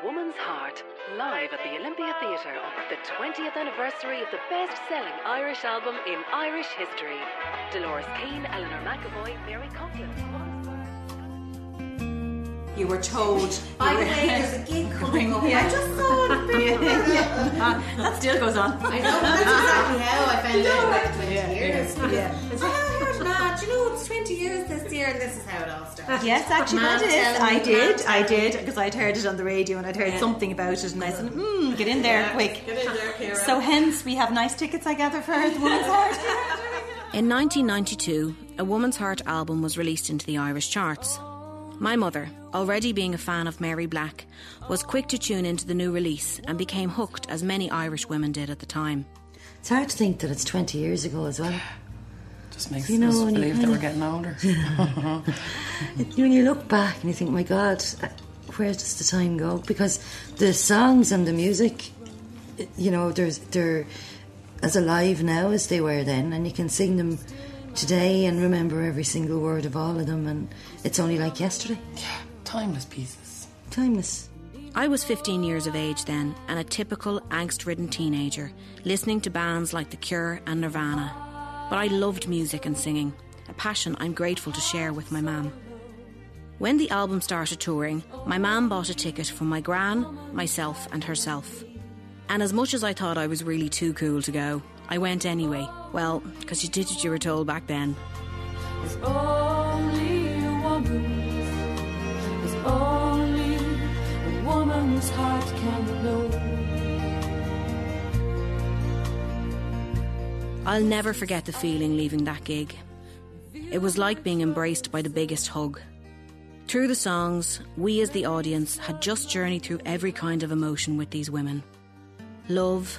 A Woman's Heart, live at the Olympia Theatre on the 20th anniversary of the best selling Irish album in Irish history. Dolores Keane, Eleanor McEvoy, Mary Coughlan. You were told. By the way, there's a gig coming up. I just saw it. that still goes on. I know, that's exactly how I found out about 20 years. Yeah. I heard. You know, it's 20 years this year, and this is how it all started. Yes, actually, Man that is. I did. man I did because I'd heard it on the radio and I'd heard Yeah. something about it, and I said, "Hmm, get in there quick." Get in there, Kira. So hence we have nice tickets, I gather, for the Woman's Heart. In 1992, a Woman's Heart album was released into the Irish charts. My mother, already being a fan of Mary Black, was quick to tune into the new release and became hooked as many Irish women did at the time. It's hard to think that it's 20 years ago as well. Just makes You know, us when you believe that we're getting older. When you look back and you think, my God, uh, where does the time go? Because the songs and the music, you know, there's they're as alive now as they were then, and you can sing them today and remember every single word of all of them, and it's only like yesterday. Yeah, Timeless pieces. Timeless. I was 15 years of age then and a typical angst ridden teenager, listening to bands like The Cure and Nirvana. But I loved music and singing, a passion I'm grateful to share with my mam. When the album started touring, my mam bought a ticket for my gran, myself, and herself. And as much as I thought I was really too cool to go, I went anyway. Well, because you did what you were told back then. Only a woman's heart can I'll never forget the feeling leaving that gig. It was like being embraced by the biggest hug. Through the songs, we as the audience had just journeyed through every kind of emotion with these women love,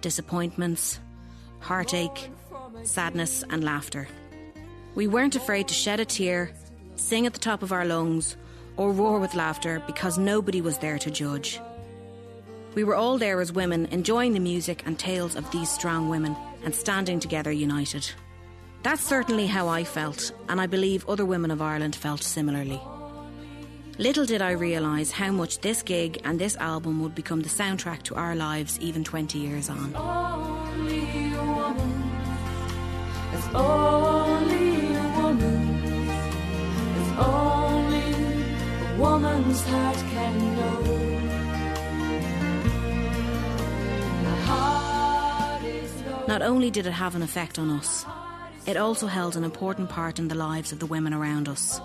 disappointments, heartache, sadness, and laughter. We weren't afraid to shed a tear, sing at the top of our lungs, or roar with laughter because nobody was there to judge. We were all there as women, enjoying the music and tales of these strong women and standing together united. That's certainly how I felt, and I believe other women of Ireland felt similarly. Little did I realise how much this gig and this album would become the soundtrack to our lives even 20 years on. Woman's heart can know. Not only did it have an effect on us, it also held an important part in the lives of the women around us.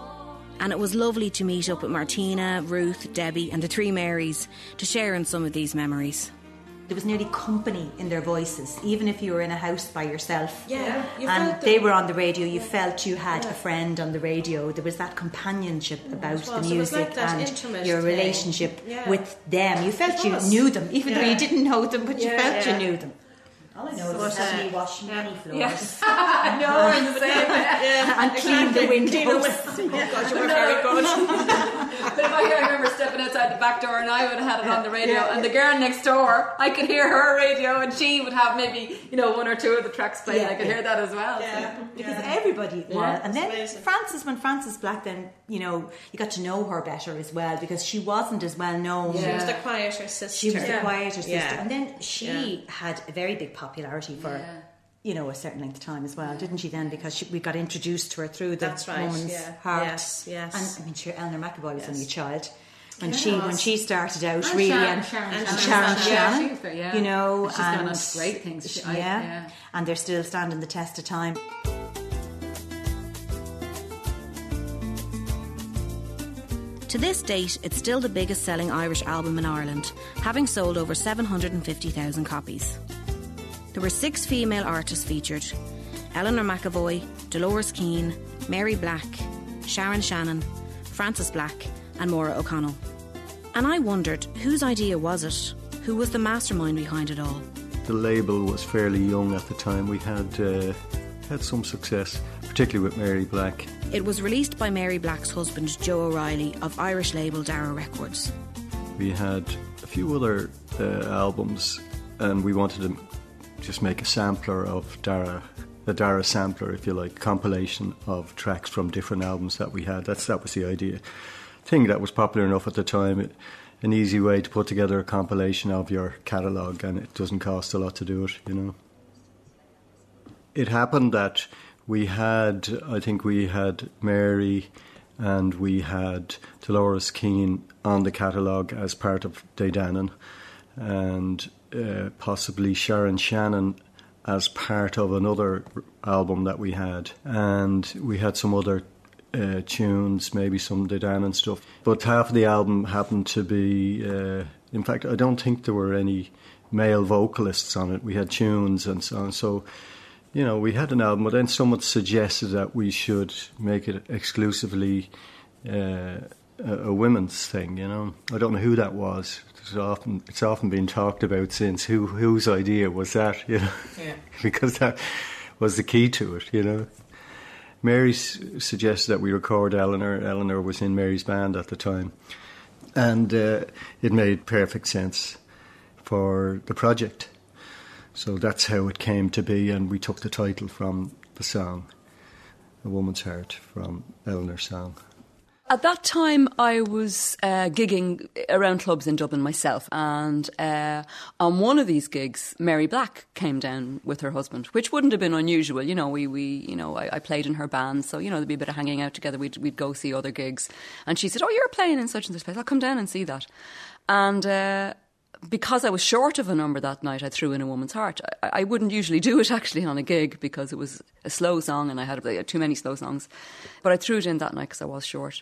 And it was lovely to meet up with Martina, Ruth, Debbie, and the three Marys to share in some of these memories. There was nearly company in their voices, even if you were in a house by yourself. Yeah, you and felt they were on the radio. You felt you had a friend on the radio. There was that companionship about was. the It was music like and your relationship Yeah. with them. You felt you knew them, even though you didn't know them, but you felt yeah. you knew them. All I know is But, that uh, we wash many floors I know, we're the same. Yeah, and clean the windows. Oh, God, you were very good. But if I, I remember stepping outside the back door and I would have had it on the radio, Yeah, and the girl next door, I could hear her radio, and she would have maybe you know one or two of the tracks playing. Yeah, I could yeah. hear that as well. so. Yeah, because yeah. everybody was. And then amazing. Frances, when Frances Black, then you know you got to know her better as well because she wasn't as well known. She was the quieter sister. She was the quieter sister, Yeah. and then she Yeah. had a very big popularity for. Yeah. You know, a certain length of time as well, didn't she? Then, because she, we got introduced to her through the That's right, woman's yeah. heart. Yes, yes. And I mean, sure, Eleanor McEvoy was Yes. only a child when she when she started out, And really, Sharon- and, Sharon and Shannon. Sharon Yeah, Shannon, she yeah. you know, And she's and on to great things. She- I- yeah, yeah. and they're still standing the test of time. To this date, it's still the biggest selling Irish album in Ireland, having sold over 750,000 copies. There were six female artists featured Eleanor McEvoy, Dolores Keane, Mary Black, Sharon Shannon, Frances Black, and Maura O'Connell. And I wondered whose idea was it? Who was the mastermind behind it all? The label was fairly young at the time. We had uh, had some success, particularly with Mary Black. It was released by Mary Black's husband, Joe O'Reilly, of Irish label Dara Records. We had a few other uh, albums, and we wanted to just make a sampler of Dara, a Dara sampler, if you like, compilation of tracks from different albums that we had. That's that was the idea. thing that was popular enough at the time. It, an easy way to put together a compilation of your catalogue, and it doesn't cost a lot to do it, you know. It happened that we had, I think we had Mary and we had Dolores Keane on the catalogue as part of De Dannan, and uh, possibly Sharon Shannon as part of another album that we had, and we had some other uh, tunes, maybe some De Dannan stuff. But half of the album happened to be, uh, in fact, I don't think there were any male vocalists on it. We had tunes and so on. So, you know, we had an album, but then someone suggested that we should make it exclusively uh, a women's thing. You know, I don't know who that was. It's often it's often been talked about since. Who whose idea was that? You know, Yeah. because that was the key to it. You know. Mary s- suggested that we record Eleanor. Eleanor was in Mary's band at the time, and uh, it made perfect sense for the project. So that's how it came to be, and we took the title from the song, "A Woman's Heart" from Eleanor's song. At that time, I was uh, gigging around clubs in Dublin myself, and uh, on one of these gigs, Mary Black came down with her husband, which wouldn't have been unusual. You know, we, we you know, I, I played in her band, so you know there'd be a bit of hanging out together. We'd we'd go see other gigs, and she said, "Oh, you're playing in such and such place. I'll come down and see that." And uh, because I was short of a number that night, I threw in a woman's heart. I, I wouldn't usually do it actually on a gig because it was a slow song and I had uh, too many slow songs. But I threw it in that night because I was short.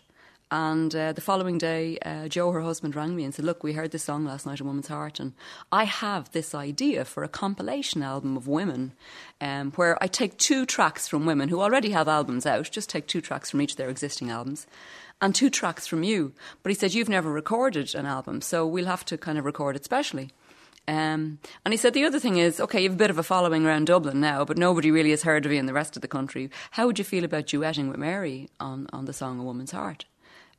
And uh, the following day, uh, Joe, her husband, rang me and said, Look, we heard this song last night, A Woman's Heart, and I have this idea for a compilation album of women um, where I take two tracks from women who already have albums out, just take two tracks from each of their existing albums, and two tracks from you. But he said, You've never recorded an album, so we'll have to kind of record it specially. Um, and he said the other thing is, okay, you've a bit of a following around Dublin now, but nobody really has heard of you in the rest of the country. How would you feel about duetting with Mary on, on the song A Woman's Heart?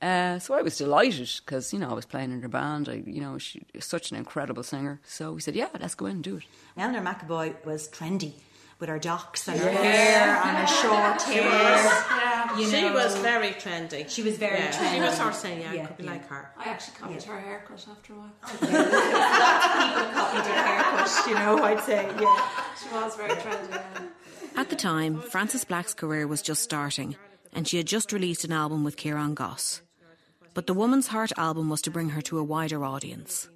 Uh, so I was delighted because, you know, I was playing in her band. I, you know, she's such an incredible singer. So we said, yeah, let's go in and do it. Eleanor McEvoy was trendy with her jocks and her hair and her short hair. Yeah, You she know. was very trendy. She was very yeah, trendy. She was her saying, yeah, Yeah, could be yeah. like her. I actually copied her haircut after a while. People copied her haircut, you know, I'd say, yeah. She was very trendy. yeah. At the time, Frances Black's career was just starting, and she had just released an album with Kieran Goss. But the Woman's Heart album was to bring her to a wider audience.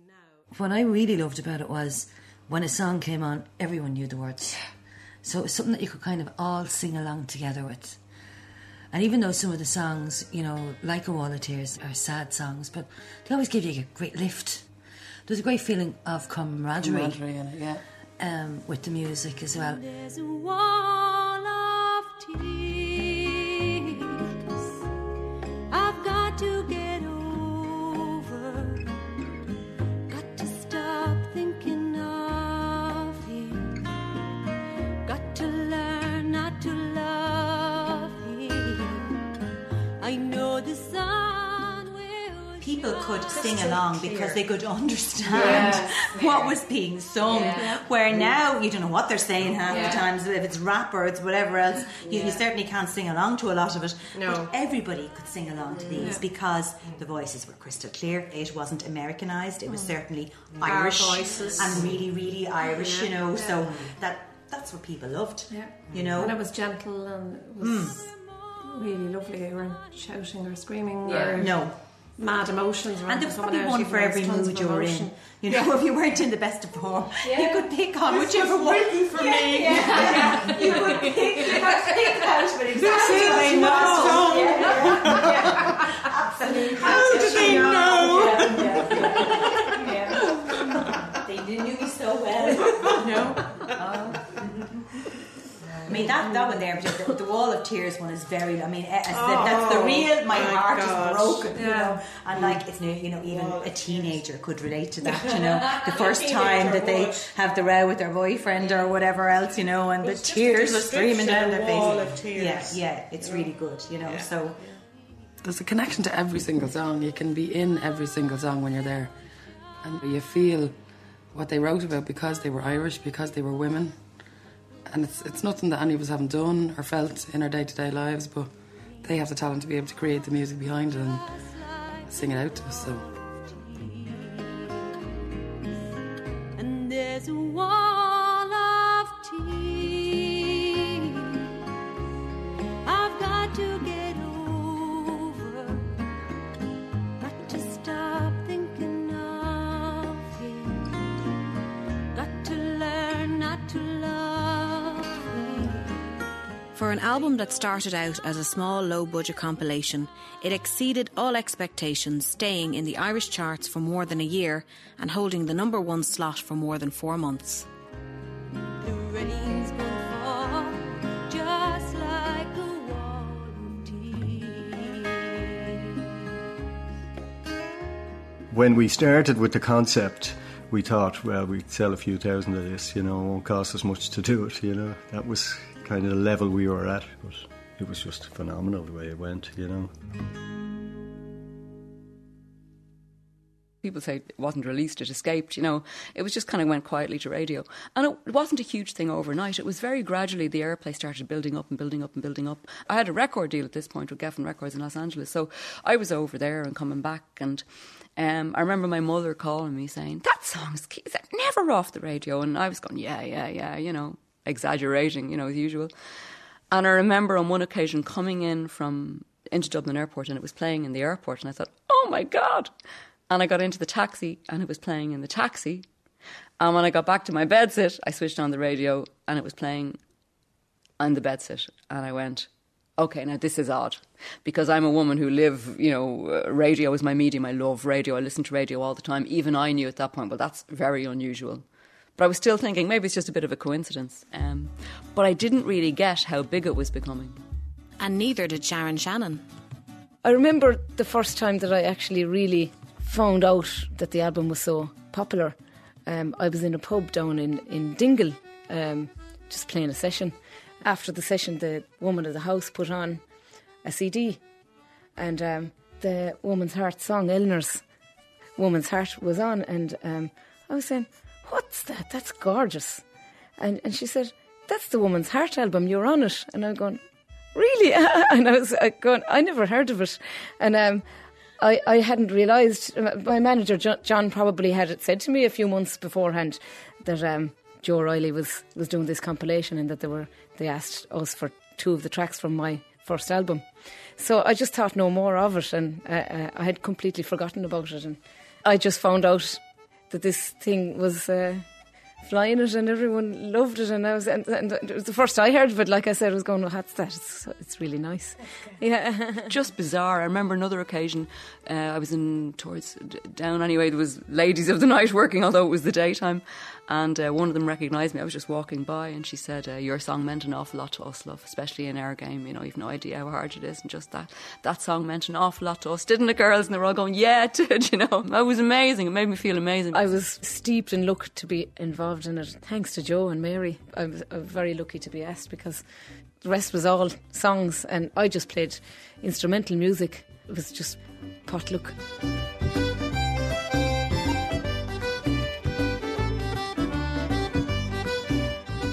What I really loved about it was when a song came on, everyone knew the words. So it was something that you could kind of all sing along together with. And even though some of the songs, you know, like A Wall of Tears, are sad songs, but they always give you a great lift. There's a great feeling of camaraderie, Camaraderie in it, yeah. Um, with the music as well. Could sing along because they could understand what was being sung. Where now you don't know what they're saying half Yeah. the times. If it's rap or it's whatever else, you, you certainly can't sing along to a lot of it. No. But everybody could sing along to these because the voices were crystal clear. It wasn't Americanized. It was mm. certainly Our Irish and really, really Irish. You know, so that that's what people loved. Yeah. You know, And it was gentle and it was mm. really lovely. They weren't shouting or screaming Yeah. or No. Mad emotions. And there was probably one for every mood you were in. You know, if you weren't in the best of form, you could pick on whichever one. for me. Yeah, you could pick, you could pick out exactly what they know? Yeah, yeah, yeah. Absolutely. How do they know? Yeah, yeah, yeah. They knew me so well. No. Oh. I mean that that one there, the, the wall of tears one is very. I mean, eh, as the, that's the real. My, my heart gosh. is broken. You know, and like it's new. You know, even Wall a teenager could relate to that. You know, the first time that they would. have the row with their boyfriend or whatever else. You know, and the It's just a tears are streaming down their description, wall face. of tears. Yeah, yeah, it's really good. You know, so There's a connection to every single song. You can be in every single song when you're there. And you feel what they wrote about because they were Irish, because they were women. And it's, it's nothing that any of us haven't done or felt in our day to day lives, but they have the talent to be able to create the music behind it. And sing it out to us. So and there's a an album that started out as a small, low budget compilation, it exceeded all expectations, staying in the Irish charts for more than a year and holding the number one slot for more than four months. The rain's gonna fall just like a wall of tears. When we started with the concept, we thought, well, we'd sell a few thousand of this, you know, it won't cost us much to do it, you know. That was kind of the level we were at, but it was just phenomenal the way it went, you know. people say it wasn't released, it escaped, you know. It was just kind of went quietly to radio. And it wasn't a huge thing overnight. It was very gradually the airplay started building up and building up and building up. I had a record deal at this point with Geffen Records in Los Angeles. So I was over there and coming back and um, I remember my mother calling me saying, That song's is that never off the radio and I was going, Yeah, yeah, yeah, you know, exaggerating, you know, as usual. And I remember on one occasion coming in from into Dublin Airport and it was playing in the airport and I thought, Oh my God and I got into the taxi and it was playing in the taxi. And when I got back to my bedsit, I switched on the radio and it was playing on the bedsit. And I went, okay, now this is odd because I'm a woman who live, you know, uh, radio is my medium. I love radio. I listen to radio all the time. Even I knew at that point, well, that's very unusual. But I was still thinking maybe it's just a bit of a coincidence. Um, but I didn't really get how big it was becoming. And neither did Sharon Shannon. I remember the first time that I actually really found out that the album was so popular. Um, I was in a pub down in, in Dingle, um, just playing a session. After the session, the woman of the house put on a CD, and um, the Woman's Heart song, Eleanor's Woman's Heart, was on. And um, I was saying, What's that? That's gorgeous. And, and she said, That's the Woman's Heart album, you're on it. And I'm going, Really? and I was uh, going, I never heard of it. And um, I, I hadn't realised. My manager John probably had it said to me a few months beforehand that um, Joe Riley was, was doing this compilation and that they were they asked us for two of the tracks from my first album. So I just thought no more of it, and uh, uh, I had completely forgotten about it. And I just found out that this thing was. Uh, flying it and everyone loved it and I was and, and, it was the first I heard of it like I said I was going oh that's that it's, it's really nice. Yeah. Just bizarre. I remember another occasion uh, I was in towards down anyway there was ladies of the night working although it was the daytime and uh, one of them recognised me. I was just walking by and she said uh, your song meant an awful lot to us love especially in our game you know you've no idea how hard it is and just that that song meant an awful lot to us didn't it girls? And they were all going yeah it did you know? It was amazing. It made me feel amazing. I was steeped in luck to be involved in it thanks to Joe and Mary I was, I was very lucky to be asked because the rest was all songs and I just played instrumental music. It was just potluck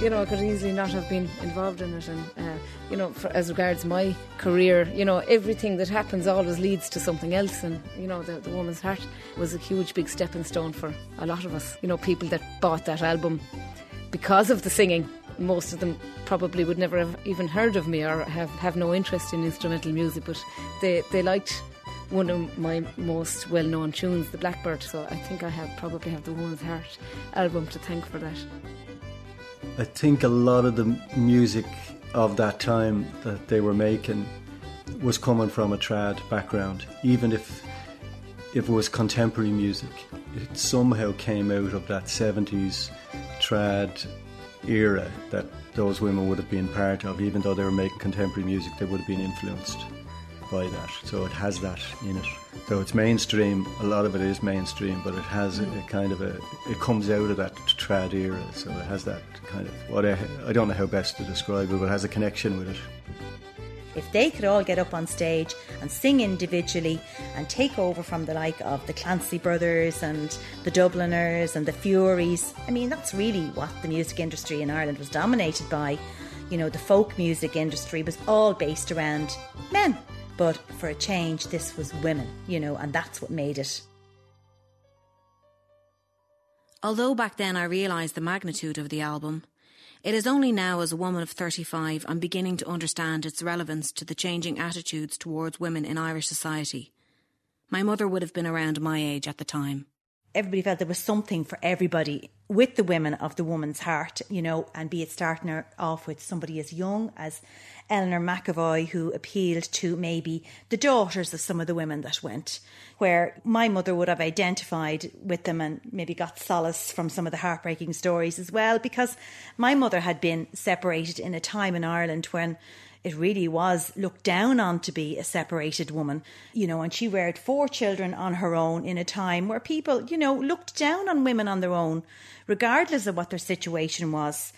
you know, I could easily not have been involved in it. And, uh, you know, for, as regards my career, you know, everything that happens always leads to something else. And, you know, the, the Woman's Heart was a huge, big stepping stone for a lot of us. You know, people that bought that album because of the singing. Most of them probably would never have even heard of me or have, have no interest in instrumental music, but they, they liked one of my most well known tunes, The Blackbird. So I think I have probably have the Woman's Heart album to thank for that. I think a lot of the music of that time that they were making was coming from a trad background, even if if it was contemporary music. It somehow came out of that 70s trad era that those women would have been part of, even though they were making contemporary music, they would have been influenced by that. So it has that in it. Though it's mainstream, a lot of it is mainstream, but it has a, a kind of a, it comes out of that trad era, so it has that kind of, what I, I don't know how best to describe it, but it has a connection with it. If they could all get up on stage and sing individually and take over from the like of the Clancy brothers and the Dubliners and the Fureys, I mean, that's really what the music industry in Ireland was dominated by. You know, the folk music industry was all based around men. But for a change, this was women, you know, and that's what made it. Although back then I realised the magnitude of the album, it is only now as a woman of 35 I'm beginning to understand its relevance to the changing attitudes towards women in Irish society. My mother would have been around my age at the time. Everybody felt there was something for everybody with the women of the woman's heart, you know, and be it starting off with somebody as young as Eleanor McEvoy, who appealed to maybe the daughters of some of the women that went, where my mother would have identified with them and maybe got solace from some of the heartbreaking stories as well, because my mother had been separated in a time in Ireland when it really was looked down on to be a separated woman, you know, and she reared four children on her own in a time where people, you know, looked down on women on their own, regardless of what their situation was.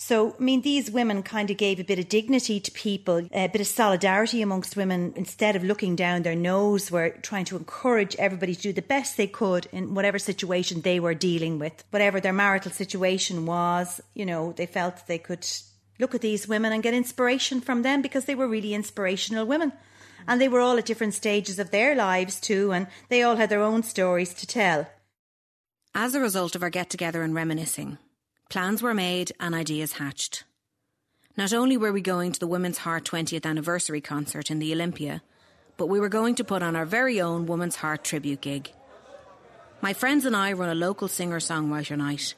So, I mean, these women kind of gave a bit of dignity to people, a bit of solidarity amongst women. Instead of looking down their nose, were trying to encourage everybody to do the best they could in whatever situation they were dealing with, whatever their marital situation was. You know, they felt they could look at these women and get inspiration from them because they were really inspirational women. And they were all at different stages of their lives too, and they all had their own stories to tell. As a result of our get together and reminiscing, plans were made and ideas hatched. Not only were we going to the Women's Heart 20th anniversary concert in the Olympia, but we were going to put on our very own Women's Heart tribute gig. My friends and I run a local singer songwriter night.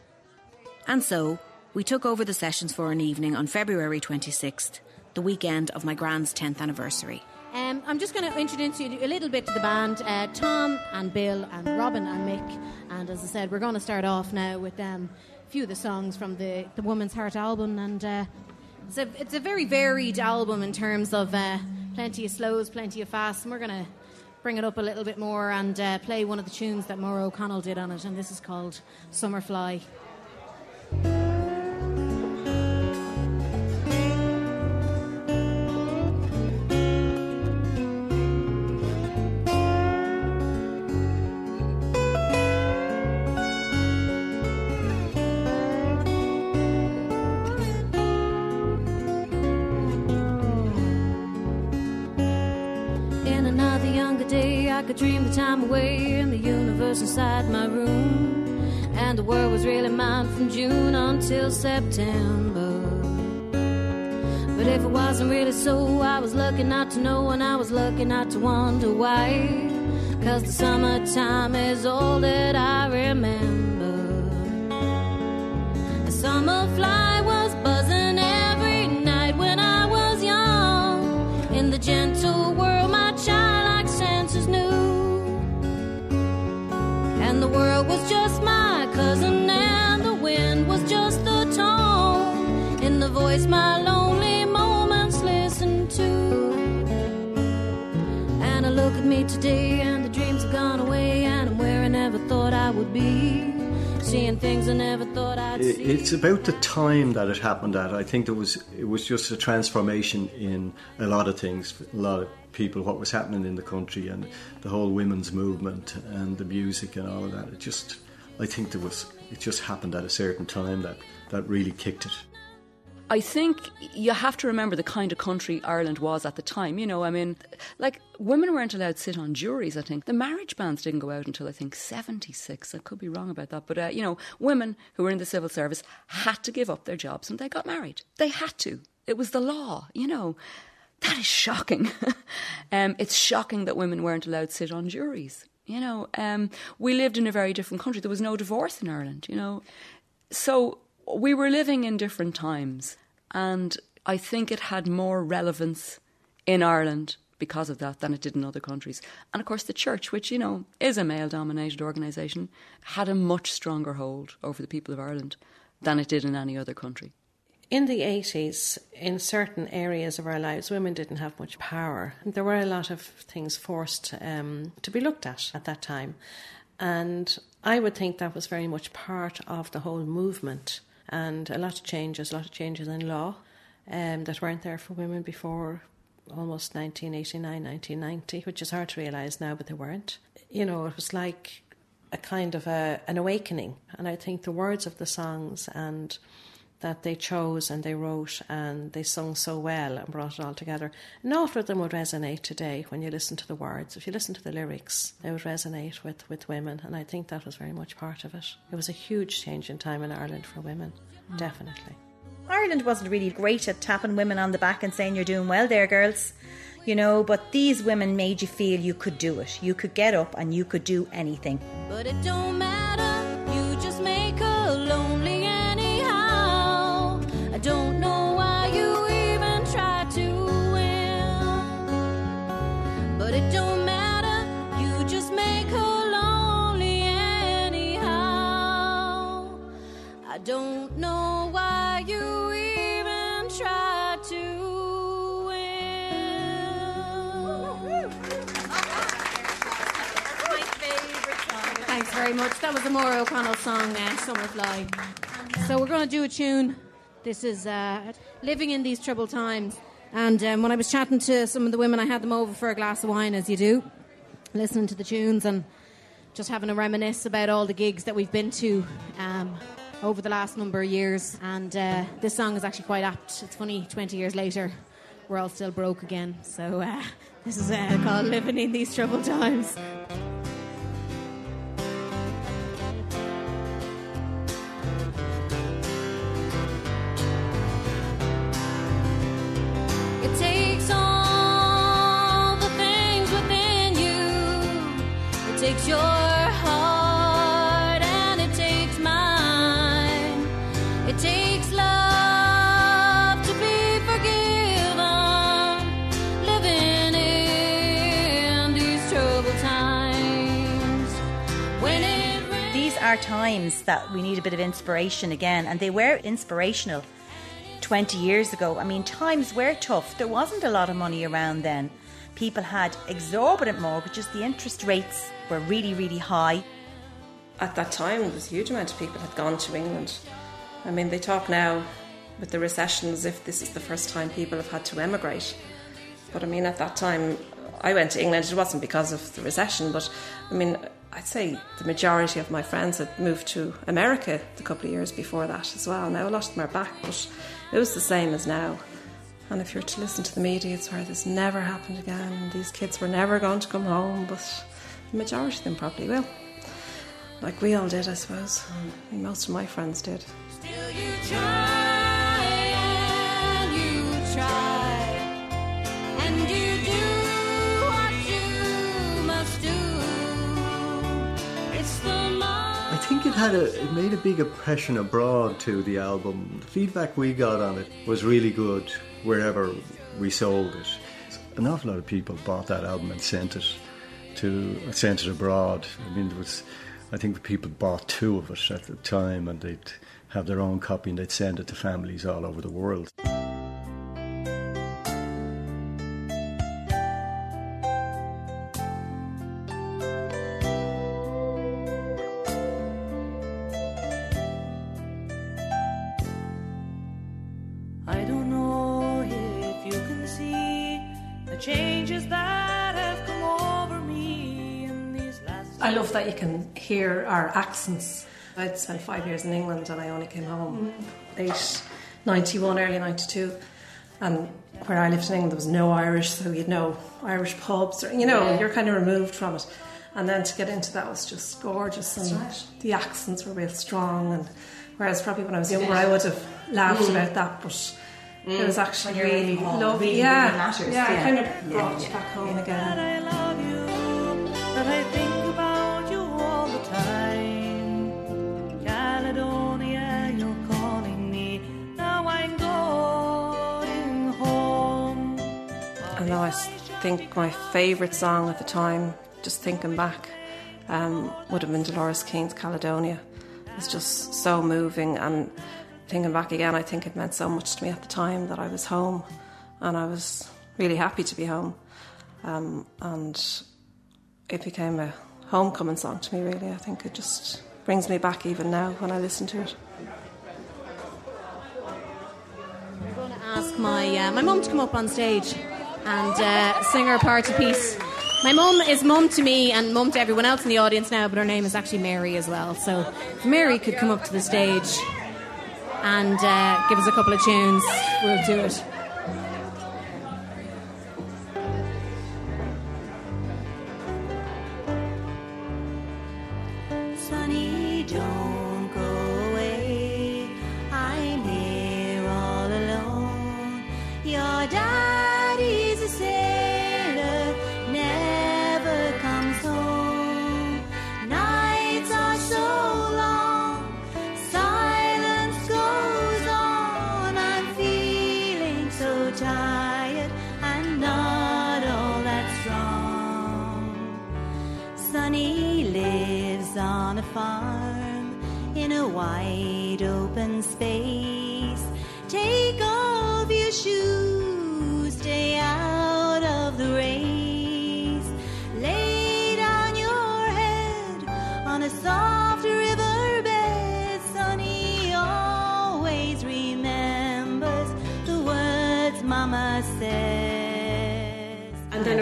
And so, we took over the sessions for an evening on February 26th, the weekend of my grand's 10th anniversary. Um, I'm just going to introduce you a little bit to the band uh, Tom and Bill and Robin and Mick. And as I said, we're going to start off now with um, a few of the songs from the, the Woman's Heart album. And uh, it's, a, it's a very varied album in terms of uh, plenty of slows, plenty of fasts. And we're going to bring it up a little bit more and uh, play one of the tunes that Maura O'Connell did on it. And this is called Summer could dream the time away in the universe inside my room. And the world was really mine from June until September. But if it wasn't really so, I was lucky not to know, and I was lucky not to wonder why. Cause the summertime is all that I remember. A summer fly was buzzing every night when I was young. In the gentle world, voice my lonely moments listened to. And I look at me today, and the dreams have gone away, and I'm where I never thought I would be. Seeing things I never thought I'd see. It's about the time that it happened at. I think there was it was just a transformation in a lot of things, a lot of people, what was happening in the country, and the whole women's movement and the music and all of that. It just, I think there was, it just happened at a certain time that that really kicked it. I think you have to remember the kind of country Ireland was at the time. You know, I mean, like women weren't allowed to sit on juries. I think the marriage bans didn't go out until I think seventy six. I could be wrong about that, but uh, you know, women who were in the civil service had to give up their jobs and they got married. They had to. It was the law. You know, that is shocking. um, it's shocking that women weren't allowed to sit on juries. You know, um, we lived in a very different country. There was no divorce in Ireland. You know, so we were living in different times, and I think it had more relevance in Ireland because of that than it did in other countries. And of course, the church, which, you know, is a male dominated organisation, had a much stronger hold over the people of Ireland than it did in any other country. In the 80s, in certain areas of our lives, women didn't have much power. There were a lot of things forced um, to be looked at at that time. And I would think that was very much part of the whole movement and a lot of changes, a lot of changes in law um, that weren't there for women before almost 1989, 1990, which is hard to realise now, but they weren't. You know, it was like a kind of a, an awakening. And I think the words of the songs and that they chose and they wrote and they sung so well and brought it all together. Not of them would resonate today when you listen to the words. If you listen to the lyrics, they would resonate with, with women, and I think that was very much part of it. It was a huge change in time in Ireland for women, definitely. Ireland wasn't really great at tapping women on the back and saying you're doing well there, girls. You know, but these women made you feel you could do it. You could get up and you could do anything. But it don't matter, very much. That was the Maura O'Connell song, uh, Summer Fly. So we're going to do a tune. This is uh, Living in These Troubled Times. And um, when I was chatting to some of the women, I had them over for a glass of wine, as you do, listening to the tunes and just having a reminisce about all the gigs that we've been to um, over the last number of years. And uh, this song is actually quite apt. It's funny, 20 years later, we're all still broke again. So uh, this is uh, called Living in These Troubled Times. Are times that we need a bit of inspiration again, and they were inspirational 20 years ago. I mean, times were tough. There wasn't a lot of money around then. People had exorbitant mortgages, the interest rates were really, really high. At that time, there was a huge amount of people had gone to England. I mean, they talk now with the recession as if this is the first time people have had to emigrate. But I mean, at that time, I went to England. It wasn't because of the recession, but I mean, I'd say the majority of my friends had moved to America a couple of years before that as well. Now, a lot of them are back, but it was the same as now. And if you're to listen to the media, it's where this never happened again. and These kids were never going to come home, but the majority of them probably will. Like we all did, I suppose. I mean, most of my friends did. you try and you try and you do what you must do. It's the I think it had a it made a big impression abroad to the album. The feedback we got on it was really good wherever we sold it. An awful lot of people bought that album and sent it to sent it abroad. I mean, there was I think the people bought two of it at the time, and they'd have their own copy and they'd send it to families all over the world. Hear our accents. I'd spent five years in England and I only came home late 91, early 92. And where I lived in England, there was no Irish, so you'd no Irish pubs, or, you know, Yeah. you're kind of removed from it. And then to get into that was just gorgeous, and right. the accents were real strong. And whereas probably when I was younger, I would have laughed Mm. about that, but it was actually really lovely. really, yeah, really matters, yeah, yeah. it kind of brought yeah. you back home again. Think my favourite song at the time, just thinking back, um, would have been Dolores Keane's Caledonia. It's just so moving. And thinking back again, I think it meant so much to me at the time that I was home and I was really happy to be home. Um, and it became a homecoming song to me, really. I think it just brings me back even now when I listen to it. I'm going to ask my uh, my mum to come up on stage and uh, her party piece. My mum is mum to me and mum to everyone else in the audience now, but her name is actually Mary as well. So if Mary could come up to the stage. and uh, give us a couple of tunes. We'll do it.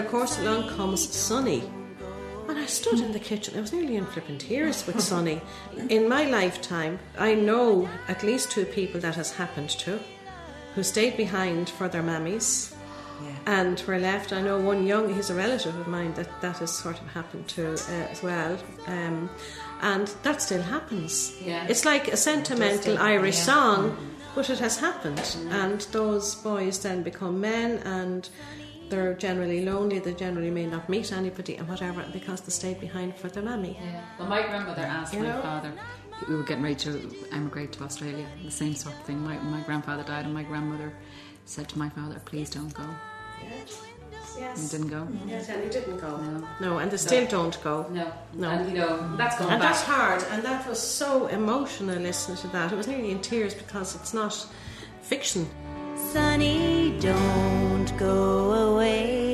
Of course, along comes Sonny. And I stood in the kitchen. I was nearly in flipping tears with Sonny. In my lifetime, I know at least two people that has happened to, who stayed behind for their mammies. And were left. I know one young, he's a relative of mine that that has sort of happened to uh, as well. Um, and that still happens. Yeah. It's like a sentimental still- Irish yeah. song, but it has happened. And those boys then become men and they're generally lonely, they generally may not meet anybody and whatever because they stayed behind for their mammy. Well, my grandmother asked You my know? father. We were getting ready to emigrate to Australia. The same sort of thing. My, my grandfather died, and my grandmother said to my father, "Please don't go." Yes. And didn't go. Mm-hmm. Yes, and he didn't go. No, No, and they still don't go. No, no. And, you know, that's going and back. that's hard, and that was so emotional listening to that. It was nearly in tears because it's not fiction. Sonny, don't go away.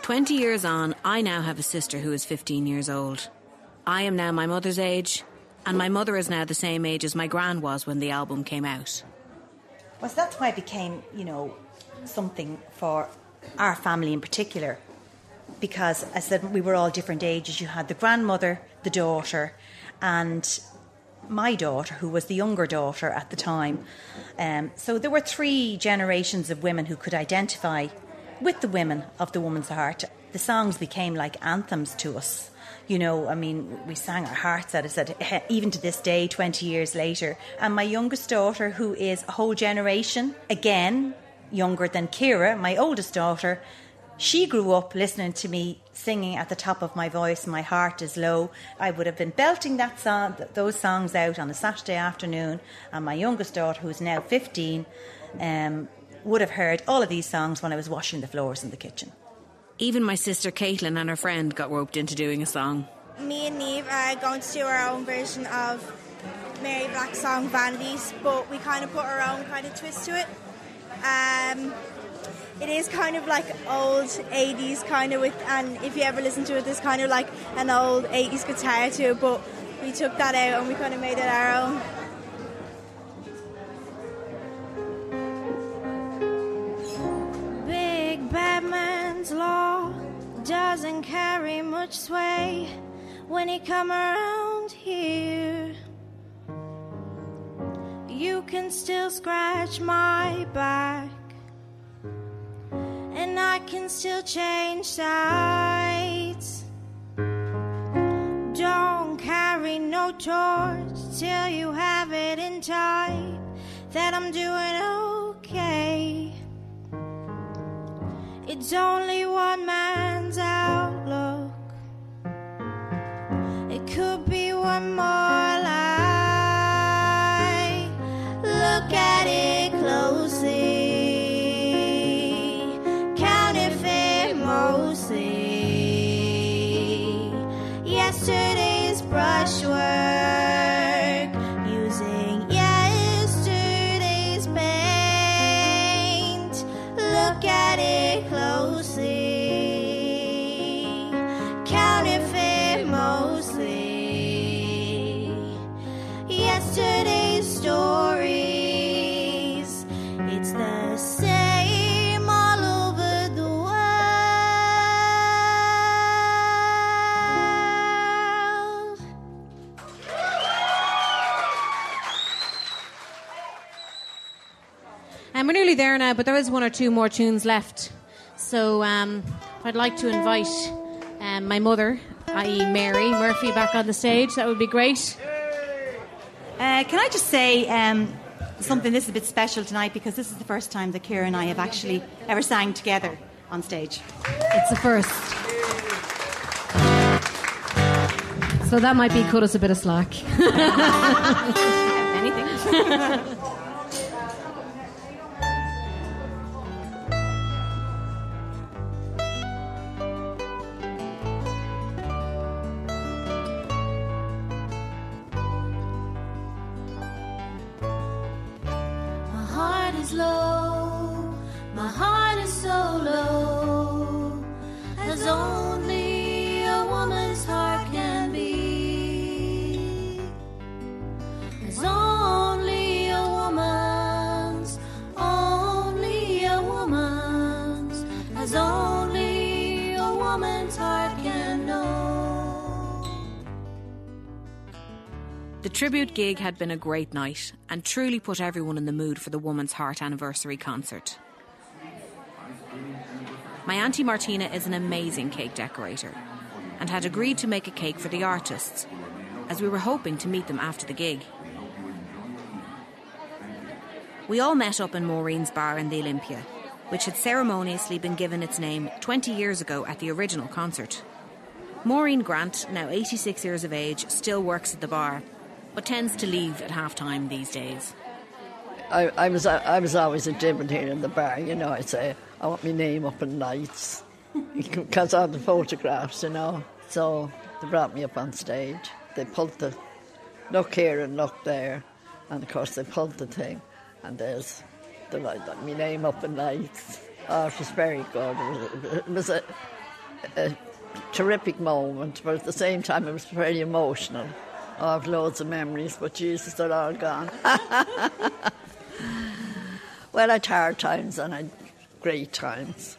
20 years on, I now have a sister who is 15 years old. I am now my mother's age, and my mother is now the same age as my gran was when the album came out. Well, that's why it became, you know, something for our family in particular. Because I said we were all different ages. You had the grandmother, the daughter, and my daughter, who was the younger daughter at the time. Um, so there were three generations of women who could identify with the women of the woman's heart. The songs became like anthems to us. You know, I mean, we sang our hearts out. I said, "Eh, even to this day, 20 years later. And my youngest daughter, who is a whole generation, again, younger than Kira, my oldest daughter, she grew up listening to me singing at the top of my voice, My Heart is Low. I would have been belting that song, those songs out on a Saturday afternoon, and my youngest daughter, who's now 15, um, would have heard all of these songs when I was washing the floors in the kitchen. Even my sister Caitlin and her friend got roped into doing a song. Me and Neve are going to do our own version of Mary Black's song Vanities, but we kind of put our own kind of twist to it. Um, it is kind of like old 80s kind of with, and if you ever listen to it, there's kind of like an old 80s guitar to it, but we took that out and we kind of made it our own. Doesn't carry much sway when he come around here. You can still scratch my back, and I can still change sides. Don't carry no torch till you have it in type that I'm doing okay. It's only one man's outlook. It could be one more lie. Look at it closely. Counterfeit mostly. Yesterday's brushwork. There now, but there is one or two more tunes left. So um, I'd like to invite um, my mother, i.e., Mary Murphy, back on the stage. That would be great. Uh, can I just say um, something? This is a bit special tonight because this is the first time that Kira and I have actually ever sang together on stage. It's the first. So that might be cut us a bit of slack. Anything. is low, tribute gig had been a great night and truly put everyone in the mood for the Woman's Heart anniversary concert. My Auntie Martina is an amazing cake decorator and had agreed to make a cake for the artists, as we were hoping to meet them after the gig. We all met up in Maureen's bar in the Olympia, which had ceremoniously been given its name 20 years ago at the original concert. Maureen Grant, now 86 years of age, still works at the bar, but tends to leave at half time these days. I, I was I was always a Jim here in the bar, you know. I'd say I want my name up in lights because of the photographs, you know. So they brought me up on stage. They pulled the look here and look there, and of course they pulled the thing, and there's the light, my name up in lights. Oh, it was very good. It was, it was a, a terrific moment, but at the same time it was very emotional. Oh, I've loads of memories, but Jesus, they're all gone. well, I had hard times and I had great times.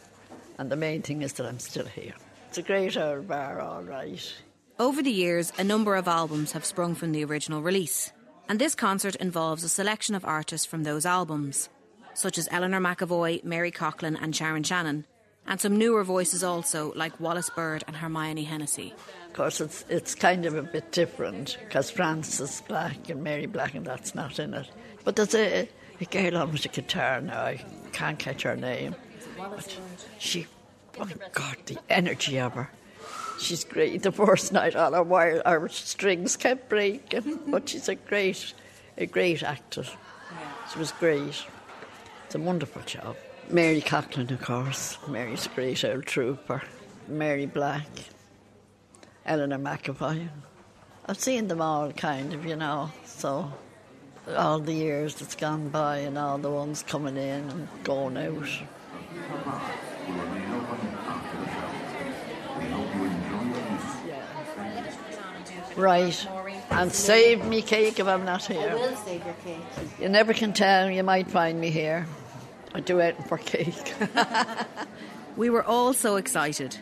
And the main thing is that I'm still here. It's a great old bar, all right. Over the years, a number of albums have sprung from the original release, and this concert involves a selection of artists from those albums, such as Eleanor McEvoy, Mary Coughlan, and Sharon Shannon, and some newer voices also, like Wallis Bird and Hermione Hennessy. Of course, it's, it's kind of a bit different because Frances Black and Mary Black and that's not in it. But there's a, a girl on with a guitar now, I can't catch her name. But she, oh my God, the energy of her. She's great. The first night, all her wire, her strings kept breaking, but she's a great, a great actor. She was great. It's a wonderful job. Mary Coughlan, of course. Mary's a great old trooper. Mary Black. Eleanor McEvoy. I've seen them all, kind of, you know. So, all the years that's gone by and all the ones coming in and going out. Right. And save me cake if I'm not here. I will save your cake. You never can tell, you might find me here. I do it for cake. We were all so excited.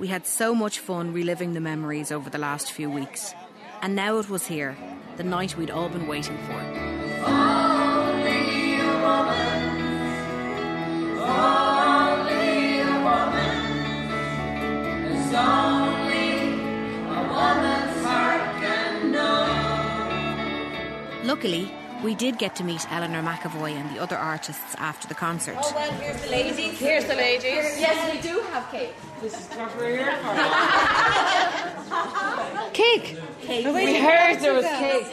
We had so much fun reliving the memories over the last few weeks. And now it was here, the night we'd all been waiting for. Luckily, we did get to meet Eleanor McEvoy and the other artists after the concert. Oh, well, here's the ladies. Here's the ladies. Yes, we do have cake. This is what we're here for. Cake! Cake. We heard there was cake.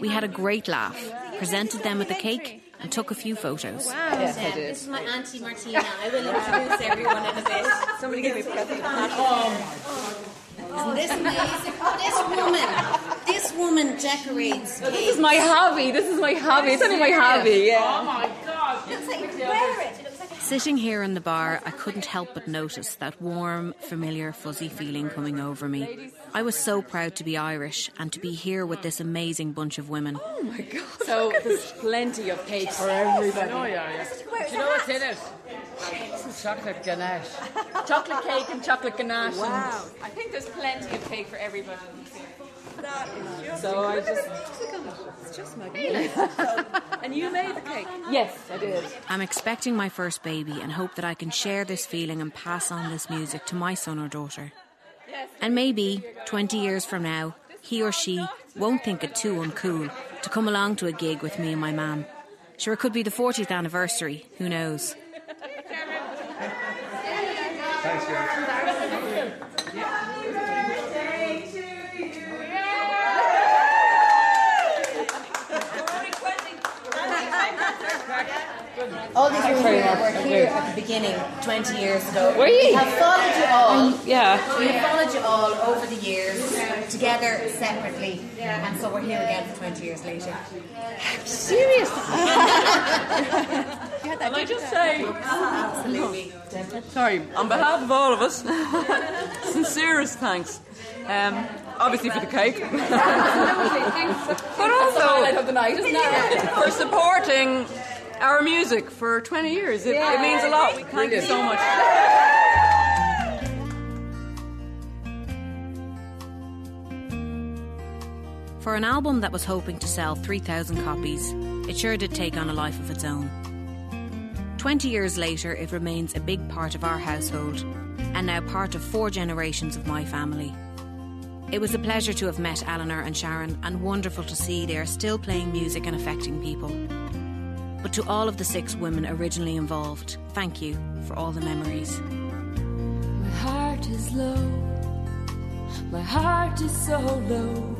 We had a great laugh, presented them with the cake, and took a few photos. Yes, I did. This is my auntie Martina. I will introduce everyone in a bit. Somebody give me a present. Oh, isn't this amazing? Oh, this woman, this woman decorates. This is my hobby. This is my hobby. It's only my hobby. Yeah. Oh my god. Looks like you wear it. It looks like Sitting here in the bar, I couldn't help but notice that warm, familiar, fuzzy feeling coming over me. I was so proud to be Irish and to be here with this amazing bunch of women. Oh my god. So there's plenty of cake for everybody. Oh, yeah, yeah. Do you know what's in it? chocolate ganache. chocolate cake and chocolate ganache. Wow. I think there's plenty of cake for everybody. That is just So I just- the music on. It's just magnificent. So- and you made the cake? Yes, I did. I'm expecting my first baby and hope that I can share this feeling and pass on this music to my son or daughter. And maybe 20 years from now, he or she won't think it too uncool to come along to a gig with me and my mam. Sure, it could be the 40th anniversary, who knows? All these Thanks women were much. were Thank here at the beginning 20 years ago. Were you? We have followed you all. yeah. We have followed you all over the years, together, separately, and so we're here again for 20 years later. Serious? Can I just say, Absolutely. sorry, on behalf of all of us, sincerest thanks. Um, obviously for the cake, Absolutely, thanks. but also highlight of the night, isn't for supporting our music for 20 years. It, it means a lot. We thank you so much. For an album that was hoping to sell 3,000 copies, it sure did take on a life of its own. 20 years later, it remains a big part of our household, and now part of four generations of my family. It was a pleasure to have met Eleanor and Sharon, and wonderful to see they are still playing music and affecting people. But to all of the six women originally involved, thank you for all the memories. My heart is low. My heart is so low.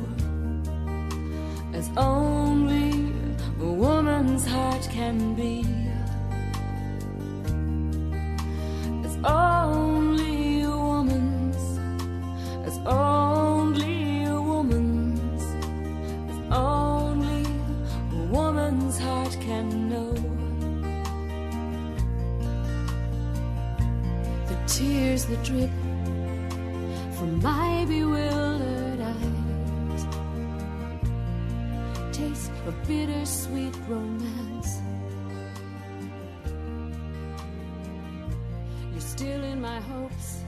As only a woman's heart can be. As tears that drip from my bewildered eyes taste of bittersweet romance. You're still in my hopes,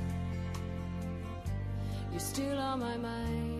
you're still on my mind.